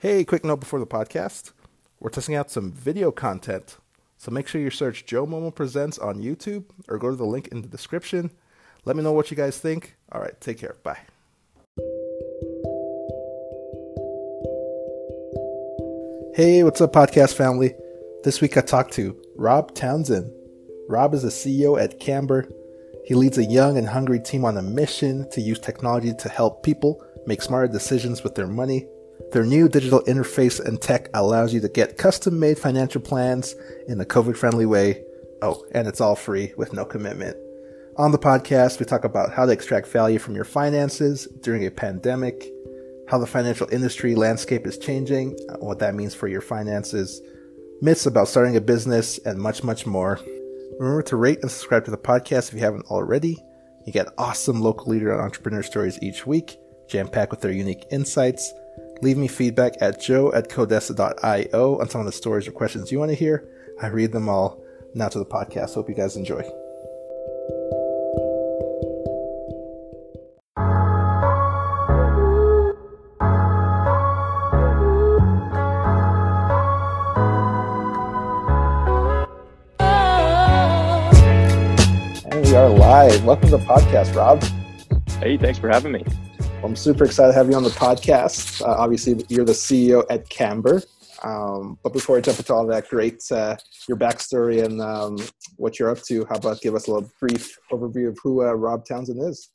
Hey, quick note before the podcast. We're testing out some video content. So make sure you search Joe Momo Presents on YouTube or go to the link in the description. Let me know what you guys think. All right, take care. Bye. Hey, what's up, podcast family? This week I talked to Rob Townsend. Rob is the CEO at Camber. He leads a young and hungry team on a mission to use technology to help people make smarter decisions with their money. Their new digital interface and tech allows you to get custom made financial plans in a COVID friendly way. Oh, and it's all free with no commitment. On the podcast, we talk about how to extract value from your finances during a pandemic, how the financial industry landscape is changing, uh, what that means for your finances, myths about starting a business, and much, much more. Remember to rate and subscribe to the podcast if you haven't already. You get awesome local leader and entrepreneur stories each week, jam packed with their unique insights. Leave me feedback at joe at codessa.io on some of the stories or questions you want to hear. I read them all. Now to the podcast. Hope you guys enjoy. And we are live. Welcome to the podcast, Rob. Hey, thanks for having me. I'm super excited to have you on the podcast. Uh, obviously, you're the CEO at Camber. Um, but before I jump into all that great, uh, your backstory and um, what you're up to, how about give us a little brief overview of who uh, Rob Townsend is?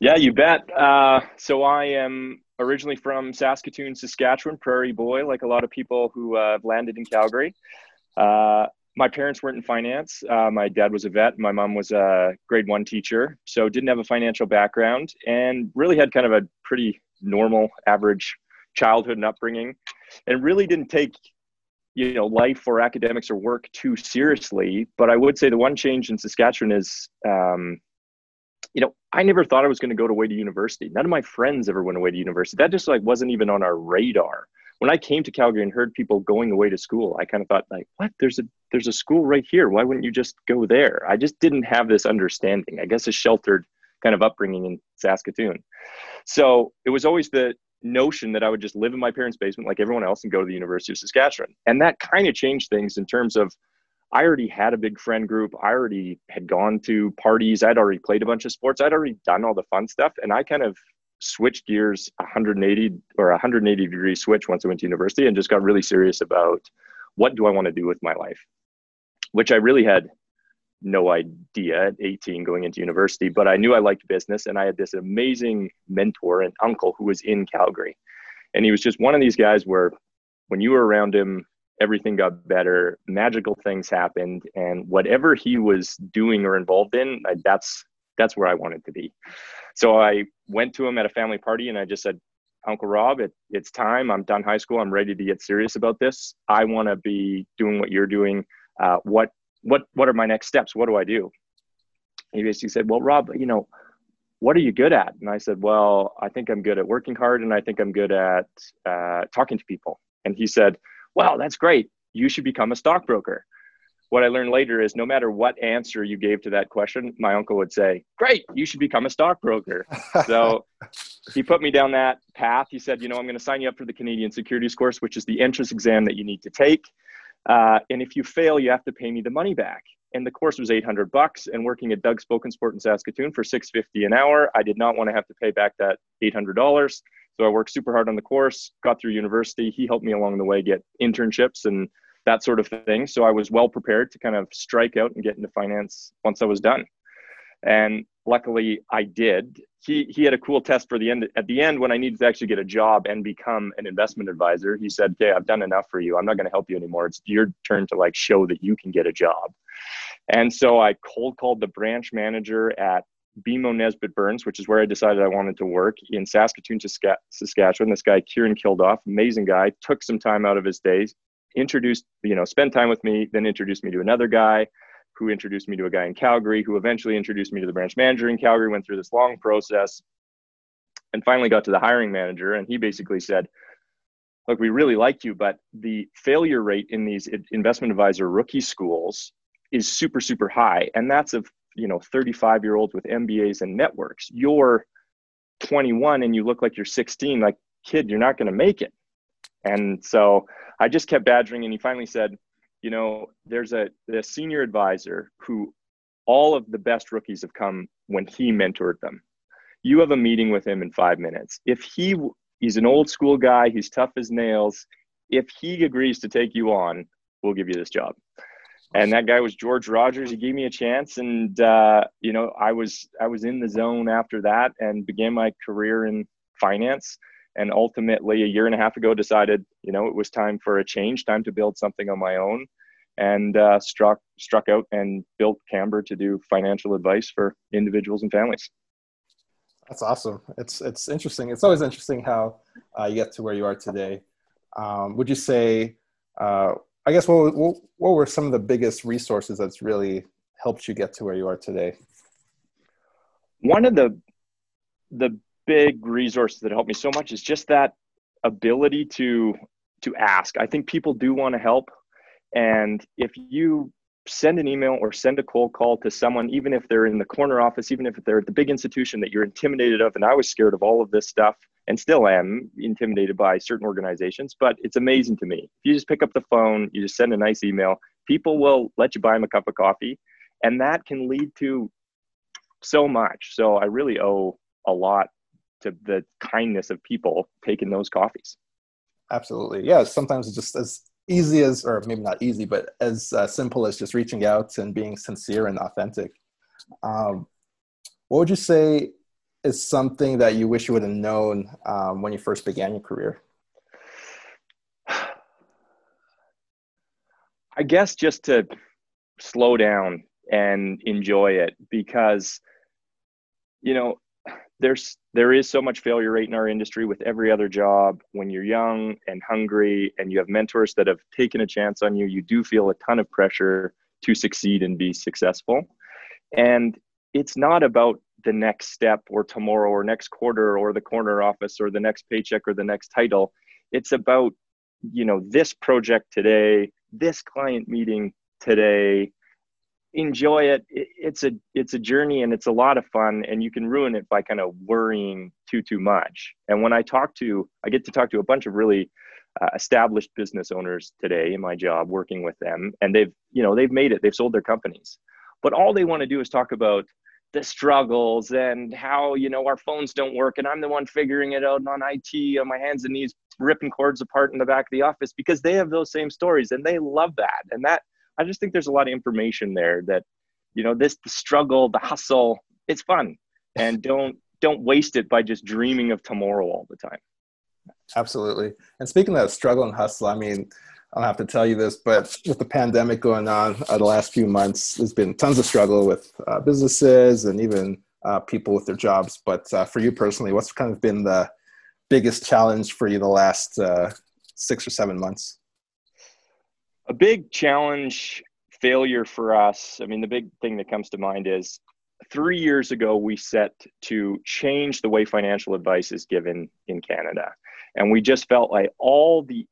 Yeah, you bet. Uh, so I am originally from Saskatoon, Saskatchewan, prairie boy, like a lot of people who uh, have landed in Calgary. My parents weren't in finance. Uh, my dad was a vet. My mom was a grade one teacher, so didn't have a financial background, and really had kind of a pretty normal, average childhood and upbringing, and really didn't take you know life or academics or work too seriously. But I would say the one change in Saskatchewan is. Um, you know, I never thought I was going to go to way to university. None of my friends ever went away to university. That just like wasn't even on our radar when I came to Calgary and heard people going away to school, I kind of thought like, what? There's a there's a school right here. Why wouldn't you just go there? I just didn't have this understanding. I guess a sheltered kind of upbringing in Saskatoon. So it was always the notion that I would just live in my parents' basement like everyone else and go to the University of Saskatchewan. And that kind of changed things in terms of I already had a big friend group. I already had gone to parties. I'd already played a bunch of sports. I'd already done all the fun stuff. And I kind of switched gears 180 or 180 degree switch once I went to university and just got really serious about what do I want to do with my life, which I really had no idea at 18 going into university, but I knew I liked business and I had this amazing mentor and uncle who was in Calgary. And he was just one of these guys where when you were around him, everything got better, magical things happened, and whatever he was doing or involved in, that's that's where I wanted to be. So I went to him at a family party and I just said, Uncle Rob, it, it's time. I'm done high school. I'm ready to get serious about this. I want to be doing what you're doing. Uh, what what what are my next steps? What do I do? He basically said, Well, Rob, you know, what are you good at? And I said, Well, I think I'm good at working hard, and I think I'm good at uh, talking to people. And he said, Well, that's great. You should become a stockbroker what I learned later is no matter what answer you gave to that question, my uncle would say, Great, you should become a stockbroker. so he put me down that path. He said, You know, I'm going to sign you up for the Canadian Securities course, which is the entrance exam that you need to take. Uh, and if you fail, you have to pay me the money back. And the course was 800 bucks. And working at Doug's Spoke 'n Sport in Saskatoon for 650 an hour, I did not want to have to pay back that $800. So I worked super hard on the course, got through university. He helped me along the way get internships and that sort of thing. So I was well prepared to kind of strike out and get into finance once I was done. And luckily I did. He he had a cool test for the end at the end when I needed to actually get a job and become an investment advisor. He said, "Okay, I've done enough for you. I'm not going to help you anymore. It's your turn to like show that you can get a job." And so I cold called the branch manager at BMO Nesbitt Burns, which is where I decided I wanted to work in Saskatoon, Saskatchewan. This guy, Kieran Kildoff, amazing guy, took some time out of his days, introduced, you know, spent time with me, then introduced me to another guy who introduced me to a guy in Calgary who eventually introduced me to the branch manager in Calgary, went through this long process and finally got to the hiring manager. And he basically said, Look, we really like you, but the failure rate in these investment advisor rookie schools is super, super high. And that's of, you know, 35 year olds with MBAs and networks. You're 21 and you look like you're 16, like, kid, you're not going to make it. And so I just kept badgering, and he finally said, you know, there's a, senior advisor who all of the best rookies have come when he mentored them. You have a meeting with him in five minutes. If he he's an old school guy, he's tough as nails. If he agrees to take you on, we'll give you this job. And that guy was George Rogers. He gave me a chance, and uh, you know, I was I was in the zone after that, and began my career in finance and ultimately a year and a half ago decided you know it was time for a change time to build something on my own. And uh, struck struck out and built camber to do financial advice for individuals and families. That's awesome. It's it's interesting. It's always interesting how uh, you get to where you are today. Um, would you say uh, i guess what, what, what were some of the biggest resources that's really helped you get to where you are today? One of the the big resources that helped me so much is just that ability to to ask. I think people do want to help, and if you send an email or send a cold call to someone, even if they're in the corner office, even if they're at the big institution that you're intimidated of, and I was scared of all of this stuff and still am intimidated by certain organizations, but it's amazing to me. If you just pick up the phone, you just send a nice email, people will let you buy them a cup of coffee, and that can lead to so much. So I really owe a lot to the kindness of people taking those coffees. Absolutely. Yeah. Sometimes it's just as easy as, or maybe not easy, but as uh, simple as just reaching out and being sincere and authentic. Um, what would you say is something that you wish you would have known um, when you first began your career? I guess just to slow down and enjoy it because, you know, there's there is so much failure rate in our industry with every other job. When you're young and hungry and you have mentors that have taken a chance on you you do feel a ton of pressure to succeed and be successful. And it's not about the next step or tomorrow or next quarter or the corner office or the next paycheck or the next title. It's about you know this project today this client meeting today enjoy it. It's a it's a journey and it's a lot of fun, and you can ruin it by kind of worrying too too much. And when I talk to, I get to talk to a bunch of really uh, established business owners today in my job, working with them, and they've you know they've made it. They've sold their companies, but all they want to do is talk about the struggles and how you know our phones don't work and i'm the one figuring it out on it on my hands and knees ripping cords apart in the back of the office because they have those same stories and they love that and that I just think there's a lot of information there that, you know, this the struggle, the hustle, it's fun, and don't don't waste it by just dreaming of tomorrow all the time. Absolutely. And speaking of struggle and hustle, I mean, I don't have to tell you this, but with the pandemic going on uh, the last few months, there's been tons of struggle with uh, businesses and even uh, people with their jobs. But uh, for you personally, what's kind of been the biggest challenge for you the last uh, six or seven months? A big challenge failure for us i mean the big thing that comes to mind is three years ago we set to change the way financial advice is given in canada. And we just felt like all the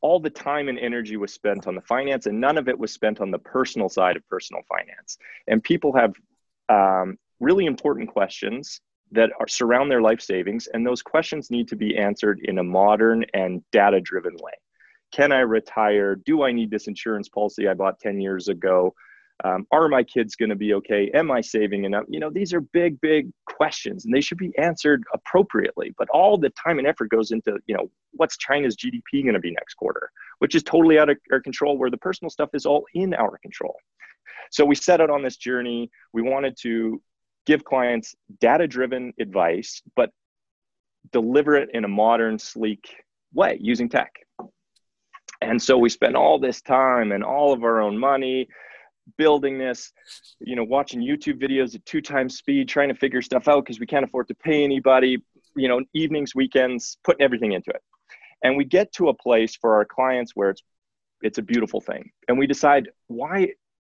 all the time and energy was spent on the finance and none of it was spent on the personal side of personal finance. And people have um, really important questions that are, surround their life savings. And those questions need to be answered in a modern and data driven way can I retire? Do I need this insurance policy I bought 10 years ago? Um, are my kids going to be okay? Am I saving enough? You know, these are big, big questions and they should be answered appropriately. But all the time and effort goes into, you know, what's China's GDP going to be next quarter, which is totally out of our control, where the personal stuff is all in our control. So we set out on this journey. We wanted to give clients data driven advice, but deliver it in a modern, sleek way using tech. And so we spent all this time and all of our own money building this, you know, watching YouTube videos at two times speed, trying to figure stuff out because we can't afford to pay anybody, you know, evenings, weekends, putting everything into it. And we get to a place for our clients where it's it's a beautiful thing. And we decide why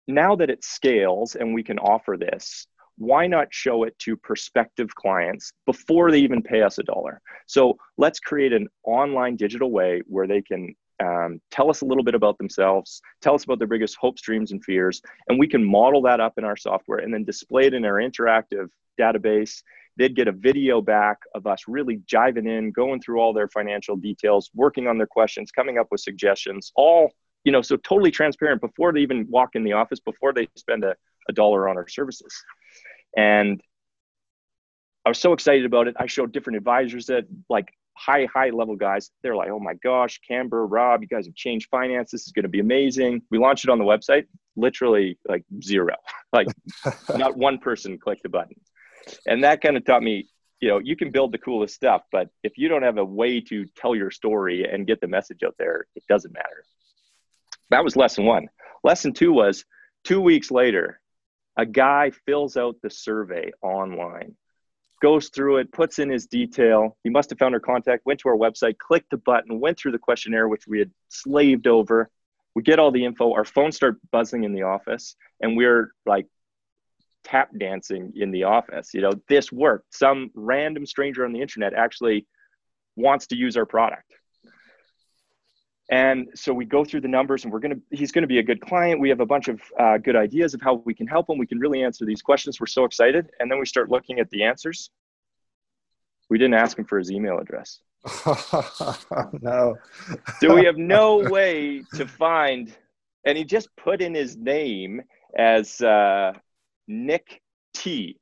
now that it scales and we can offer this, why not show it to prospective clients before they even pay us a dollar? So let's create an online digital way where they can um, tell us a little bit about themselves, tell us about their biggest hopes, dreams, and fears, and we can model that up in our software and then display it in our interactive database. they'd get a video back of us really jiving in, going through all their financial details, working on their questions, coming up with suggestions, all, you know, so totally transparent before they even walk in the office, before they spend a, a dollar on our services. And I was so excited about it. I showed different advisors that like high, high level guys. They're like, oh my gosh, Camber, Rob, you guys have changed finance. This is going to be amazing. We launched it on the website, literally like zero, like not one person clicked the button. And that kind of taught me, you know, you can build the coolest stuff, but if you don't have a way to tell your story and get the message out there, it doesn't matter. That was lesson one. Lesson two was two weeks later, a guy fills out the survey online goes through it, puts in his detail. He must have found our contact, went to our website, clicked the button, went through the questionnaire, which we had slaved over. We get all the info. Our phones start buzzing in the office, and we're like tap dancing in the office. You know, this worked. Some random stranger on the internet actually wants to use our product. And so we go through the numbers and we're going to, he's going to be a good client. We have a bunch of uh, good ideas of how we can help him. We can really answer these questions. We're so excited. And then we start looking at the answers. We didn't ask him for his email address. no. so we have no way to find, and he just put in his name as uh, Nick T.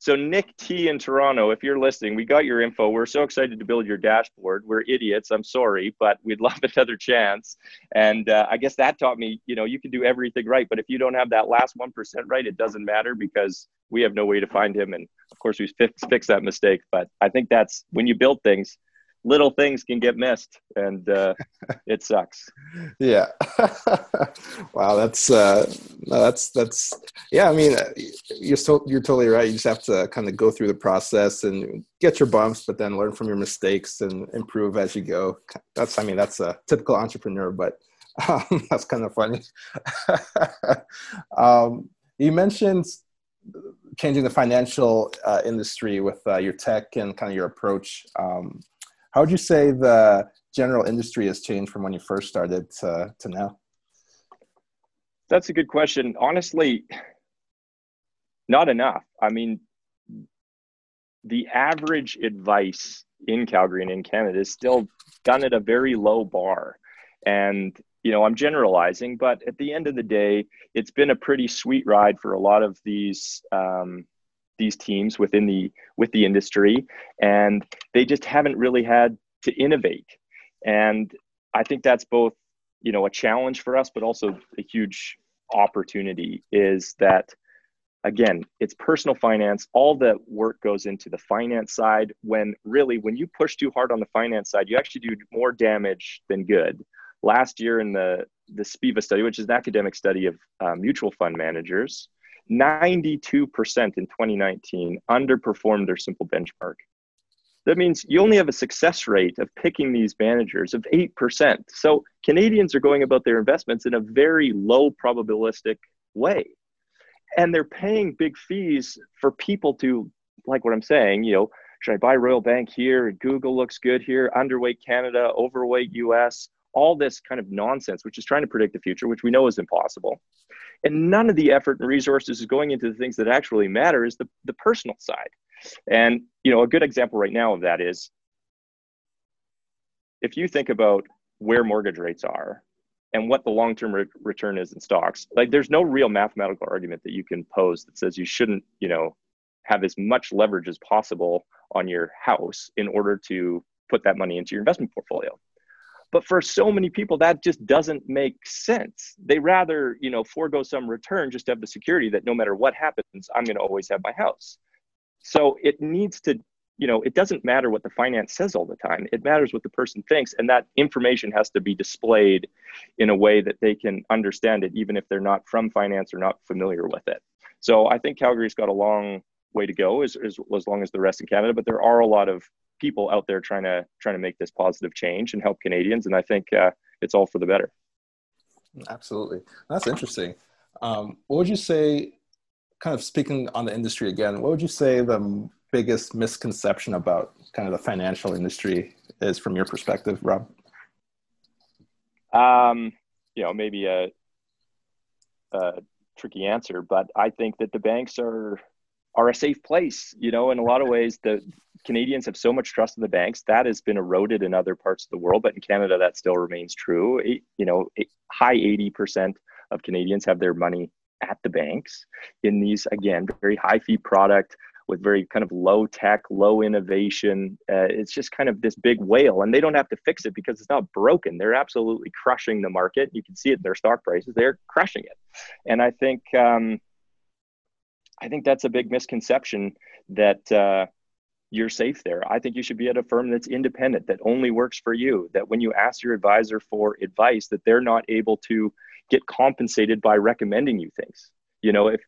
So, Nick T in Toronto, if you're listening, we got your info. We're so excited to build your dashboard. We're idiots. I'm sorry, but we'd love another chance. And uh, I guess that taught me, you know, you can do everything right, but if you don't have that last 1% right, it doesn't matter because we have no way to find him. And of course, we fix, fix that mistake. But I think that's when you build things, little things can get missed and uh, it sucks. Yeah. Wow that's uh that's that's yeah i mean you're so you're totally right. You just have to kind of go through the process and get your bumps but then learn from your mistakes and improve as you go. That's i mean that's a typical entrepreneur but um, that's kind of funny. Um, you mentioned changing the financial uh, industry with uh, your tech and kind of your approach. Um, how would you say the general industry has changed from when you first started to, to now? That's a good question. Honestly, not enough. I mean, the average advice in Calgary and in Canada is still done at a very low bar. And, you know, I'm generalizing, but at the end of the day, it's been a pretty sweet ride for a lot of these um, these teams within the with the industry and they just haven't really had to innovate. And i think that's both you know a challenge for us but also a huge opportunity is that again it's personal finance. All the work goes into the finance side when really when you push too hard on the finance side you actually do more damage than good. Last year in the the SPIVA study which is an academic study of uh, mutual fund managers 92% in 2019 underperformed their simple benchmark. That means you only have a success rate of picking these managers of 8%. So Canadians are going about their investments in a very low probabilistic way. And they're paying big fees for people to, like what I'm saying, you know, should I buy Royal Bank here? Google looks good here, underweight Canada, overweight US all this kind of nonsense, which is trying to predict the future, which we know is impossible. And none of the effort and resources is going into the things that actually matter is the, the personal side. And, you know, a good example right now of that is if you think about where mortgage rates are and what the long-term re- return is in stocks, like there's no real mathematical argument that you can pose that says you shouldn't, you know, have as much leverage as possible on your house in order to put that money into your investment portfolio but for so many people, that just doesn't make sense. They rather, you know, forego some return just to have the security that no matter what happens, I'm going to always have my house. So it needs to, you know, it doesn't matter what the finance says all the time. It matters what the person thinks. And that information has to be displayed in a way that they can understand it, even if they're not from finance or not familiar with it. So I think Calgary's got a long way to go as, as, as long as the rest in Canada, but there are a lot of people out there trying to trying to make this positive change and help Canadians, and I think uh, it's all for the better. Absolutely, that's interesting. Um, what would you say, kind of speaking on the industry again? What would you say the biggest misconception about kind of the financial industry is from your perspective, Rob? Um, you know, maybe a, a tricky answer, but I think that the banks are are a safe place. You know, in a lot of ways, the Canadians have so much trust in the banks that has been eroded in other parts of the world, but in Canada that still remains true. You know, high eighty percent of Canadians have their money at the banks in these again very high fee product with very kind of low tech, low innovation. Uh, it's just kind of this big whale, and they don't have to fix it because it's not broken. They're absolutely crushing the market. You can see it in their stock prices; they're crushing it. And I think um, I think that's a big misconception that uh, you're safe there. I think you should be at a firm that's independent, that only works for you. That when you ask your advisor for advice, that they're not able to get compensated by recommending you things. You know, if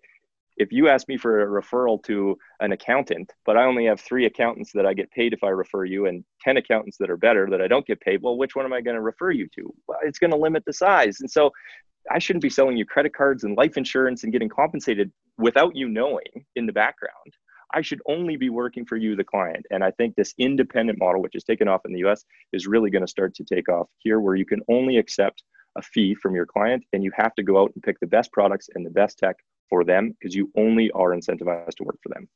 if you ask me for a referral to an accountant, but I only have three accountants that I get paid if I refer you and 10 accountants that are better that I don't get paid, well, which one am I going to refer you to? Well, it's going to limit the size. And so I shouldn't be selling you credit cards and life insurance and getting compensated without you knowing in the background. I should only be working for you, the client. And I think this independent model, which is taken off in the US, is really going to start to take off here, where you can only accept a fee from your client and you have to go out and pick the best products and the best tech for them because you only are incentivized to work for them.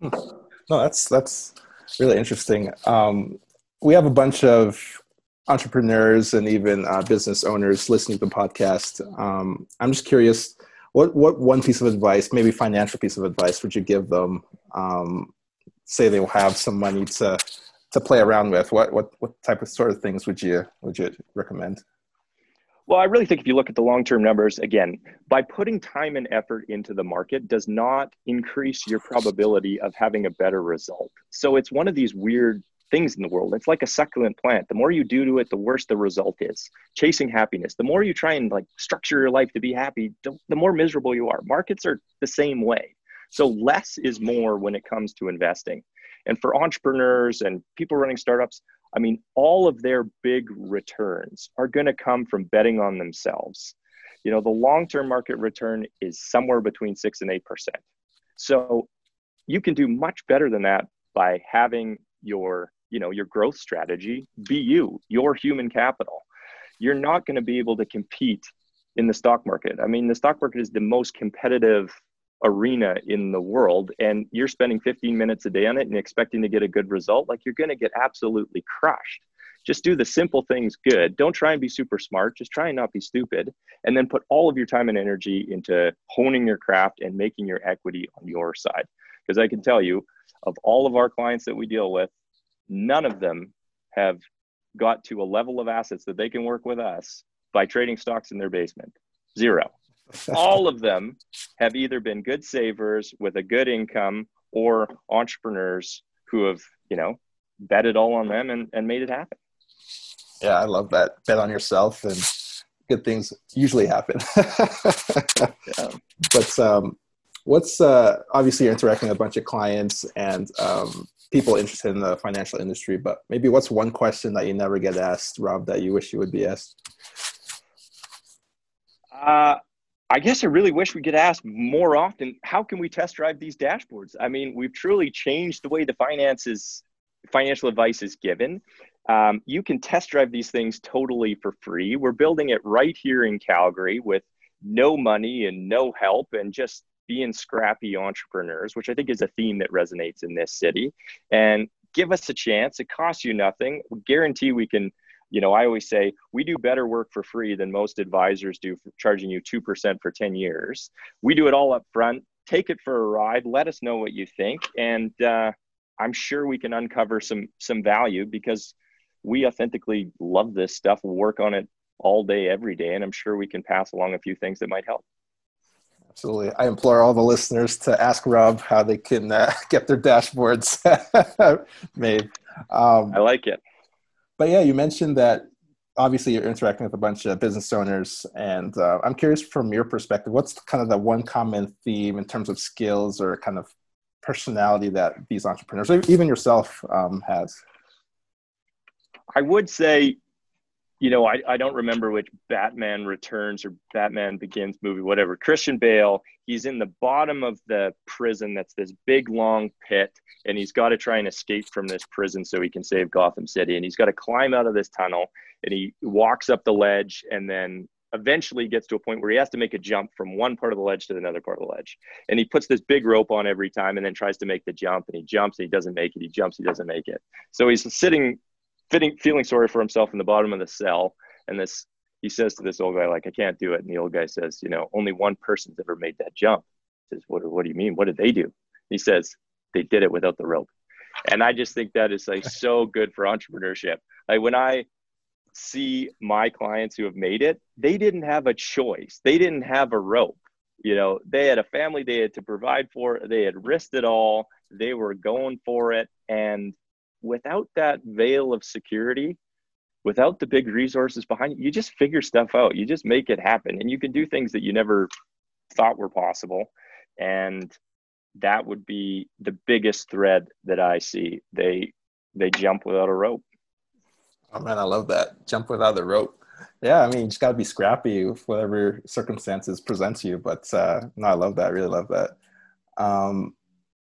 Hmm. No, that's that's really interesting. Um, we have a bunch of entrepreneurs and even uh, business owners listening to the podcast. Um, I'm just curious, what what one piece of advice, maybe financial piece of advice, would you give them? Um, say they will have some money to to play around with. What what what type of sort of things would you would you recommend? Well, I really think if you look at the long term numbers, again, by putting time and effort into the market does not increase your probability of having a better result. So it's one of these weird things in the world. It's like a succulent plant. The more you do to it, the worse the result is. Chasing happiness. The more you try and like structure your life to be happy, the more miserable you are. Markets are the same way. So less is more when it comes to investing. And for entrepreneurs and people running startups, I mean, all of their big returns are going to come from betting on themselves. You know, the long term market return is somewhere between six and 8%. So you can do much better than that by having your, you know, your growth strategy be you, your human capital. You're not going to be able to compete in the stock market. I mean, the stock market is the most competitive arena in the world and you're spending 15 minutes a day on it and expecting to get a good result, like you're going to get absolutely crushed. Just do the simple things good. Don't try and be super smart. Just try and not be stupid. And then put all of your time and energy into honing your craft and making your equity on your side. Because I can tell you, of all of our clients that we deal with, none of them have got to a level of assets that they can work with us by trading stocks in their basement. Zero all of them have either been good savers with a good income or entrepreneurs who have, you know, betted all on them and, and made it happen. Yeah, I love that. Bet on yourself and good things usually happen. yeah. But um, what's uh, obviously you're interacting with a bunch of clients and um, people interested in the financial industry, but maybe what's one question that you never get asked, Rob, that you wish you would be asked? Uh, I guess I really wish we could ask more often how can we test drive these dashboards? I mean, we've truly changed the way the finances financial advice is given. Um, you can test drive these things totally for free. We're building it right here in Calgary with no money and no help and just being scrappy entrepreneurs, which I think is a theme that resonates in this city. And give us a chance. It costs you nothing. We guarantee we can you know, I always say we do better work for free than most advisors do, charging you 2% for 10 years. We do it all up front. Take it for a ride. Let us know what you think. And uh, I'm sure we can uncover some, some value because we authentically love this stuff. We'll work on it all day, every day. And I'm sure we can pass along a few things that might help. Absolutely. I implore all the listeners to ask Rob how they can uh, get their dashboards made. Um, I like it but yeah, you mentioned that obviously you're interacting with a bunch of business owners, and uh, I'm curious from your perspective, what's kind of the one common theme in terms of skills or kind of personality that these entrepreneurs, even yourself, um, has? I would say you know, I, I don't remember which Batman Returns or Batman Begins movie, whatever. Christian Bale, he's in the bottom of the prison that's this big long pit, and he's got to try and escape from this prison so he can save Gotham City. And he's got to climb out of this tunnel, and he walks up the ledge, and then eventually gets to a point where he has to make a jump from one part of the ledge to another part of the ledge. And he puts this big rope on every time and then tries to make the jump and he jumps and he doesn't make it. He jumps, he doesn't make it. So he's sitting, fitting, feeling sorry for himself in the bottom of the cell. And this, he says to this old guy, like, I can't do it. And the old guy says, you know, only one person's ever made that jump. He says, what, what do you mean? What did they do? He says, they did it without the rope. And I just think that is like so good for entrepreneurship. Like when I see my clients who have made it, they didn't have a choice. They didn't have a rope. You know, they had a family they had to provide for. They had risked it all. They were going for it. And without that veil of security, without the big resources behind you, you just figure stuff out. You just make it happen. And you can do things that you never thought were possible. And that would be the biggest thread that I see. They they jump without a rope. Oh man, I love that. Jump without a rope. Yeah, I mean, you just got to be scrappy with whatever circumstances presents you. But uh, no, I love that. I really love that. Um,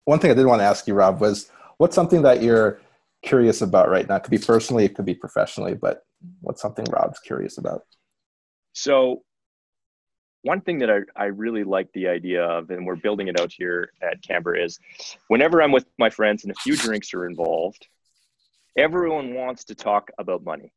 one thing I did want to ask you, Rob, was what's something that you're curious about right now? It could be personally, it could be professionally, but what's something Rob's curious about? So, one thing that I, I really like the idea of, and we're building it out here at Camber, is whenever I'm with my friends and a few drinks are involved, everyone wants to talk about money.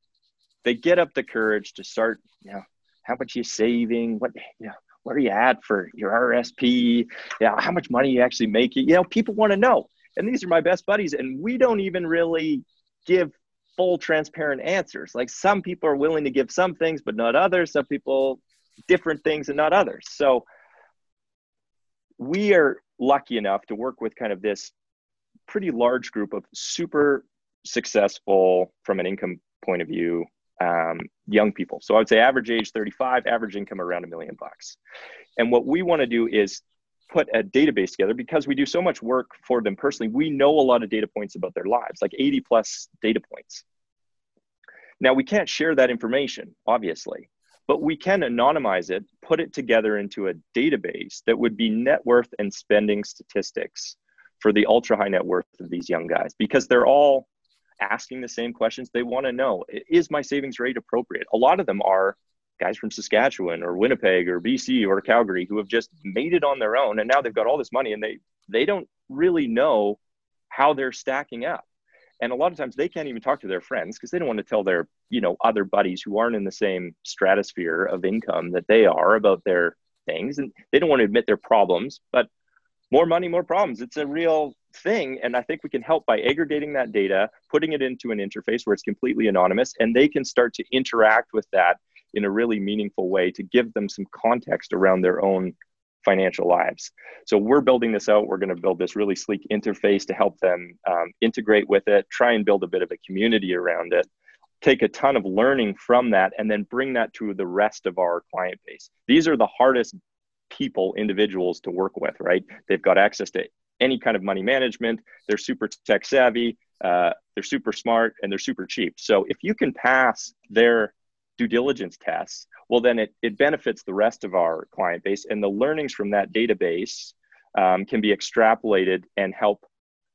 They get up the courage to start, you know, how much you saving, what, you know, where are you at for your RSP? Yeah, how much money you actually making? You know, people want to know. And these are my best buddies, and we don't even really give full transparent answers. Like some people are willing to give some things, but not others. Some people different things and not others. So we are lucky enough to work with kind of this pretty large group of super successful from an income point of view um, young people. So I would say average age 35, average income around a million bucks. And what we want to do is put a database together because we do so much work for them personally. We know a lot of data points about their lives, like 80 plus data points. Now, we can't share that information, obviously, but we can anonymize it, put it together into a database that would be net worth and spending statistics for the ultra high net worth of these young guys because they're all asking the same questions. They want to know is my savings rate appropriate? A lot of them are guys from Saskatchewan or Winnipeg or BC or Calgary who have just made it on their own and now they've got all this money and they they don't really know how they're stacking up. And a lot of times they can't even talk to their friends because they don't want to tell their, you know, other buddies who aren't in the same stratosphere of income that they are about their things and they don't want to admit their problems, but more money, more problems. It's a real thing. And I think we can help by aggregating that data, putting it into an interface where it's completely anonymous, and they can start to interact with that in a really meaningful way to give them some context around their own financial lives. So we're building this out. We're going to build this really sleek interface to help them um, integrate with it, try and build a bit of a community around it, take a ton of learning from that, and then bring that to the rest of our client base. These are the hardest people, individuals to work with, right? They've got access to any kind of money management. They're super tech savvy, uh, they're super smart, and they're super cheap. So if you can pass their due diligence tests, well, then it, it benefits the rest of our client base. And the learnings from that database um, can be extrapolated and help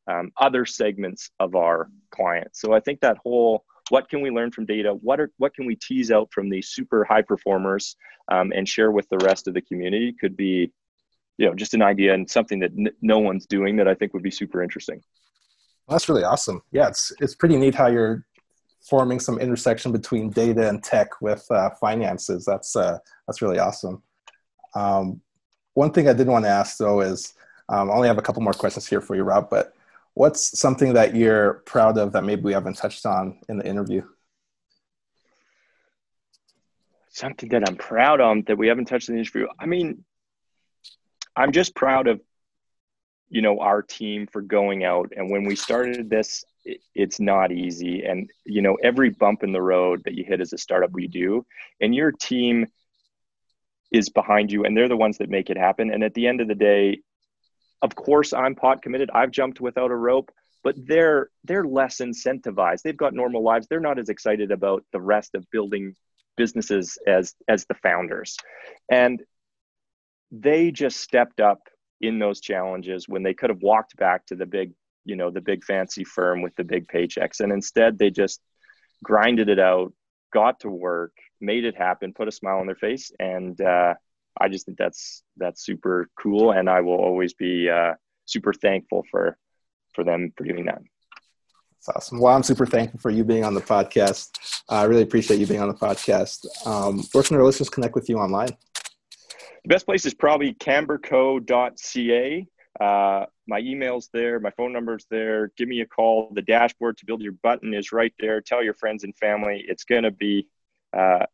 um, other segments of our clients. So I think that whole what can we learn from data? What are what can we tease out from these super high performers um, and share with the rest of the community could be you know just an idea and something that n- no one's doing that I think would be super interesting. that's really awesome. Yeah, it's it's pretty neat how you're forming some intersection between data and tech with uh, finances. That's uh, that's really awesome. Um, one thing I did want to ask though is um, I only have a couple more questions here for you, Rob. But what's something that you're proud of that maybe we haven't touched on in the interview? Something that I'm proud of that we haven't touched in the interview. I mean, I'm just proud of you know our team for going out and when we started this it's not easy. And you know every bump in the road that you hit as a startup we do. And your team is behind you and they're the ones that make it happen. And at the end of the day of course i'm pot committed. I've jumped without a rope but they're they're less incentivized. They've got normal lives. They're not as excited about the rest of building businesses as as the founders. And they just stepped up in those challenges when they could have walked back to the big, you know, the big fancy firm with the big paychecks. And instead they just grinded it out, got to work, made it happen, put a smile on their face, and uh, I just think that's that's super cool, and I will always be uh, super thankful for for them for doing that. That's awesome. Well, I'm super thankful for you being on the podcast. I really appreciate you being on the podcast. Um, where can our listeners connect with you online? The best place is probably camberco.ca. Uh, my email's there, my phone number's there. Give me a call. The dashboard to build your button is right there. Tell your friends and family. It's going to be uh,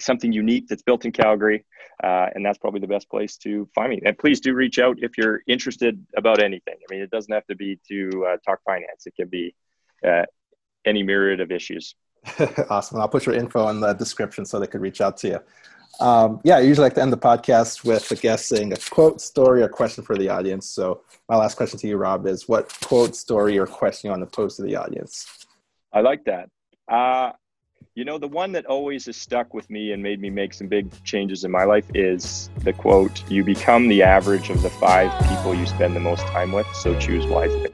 something unique that's built in Calgary, uh, and that's probably the best place to find me. And please do reach out if you're interested about anything. I mean, it doesn't have to be to uh, talk finance. It can be uh, any myriad of issues. awesome. I'll put your info in the description so they could reach out to you. Um, yeah, I usually like to end the podcast with a guest saying a quote, story, or question for the audience. So my last question to you, Rob, is what quote, story, or question you want to pose to the audience? I like that. Uh, you know, the one that always has stuck with me and made me make some big changes in my life is the quote, You become the average of the five people you spend the most time with, so choose wisely.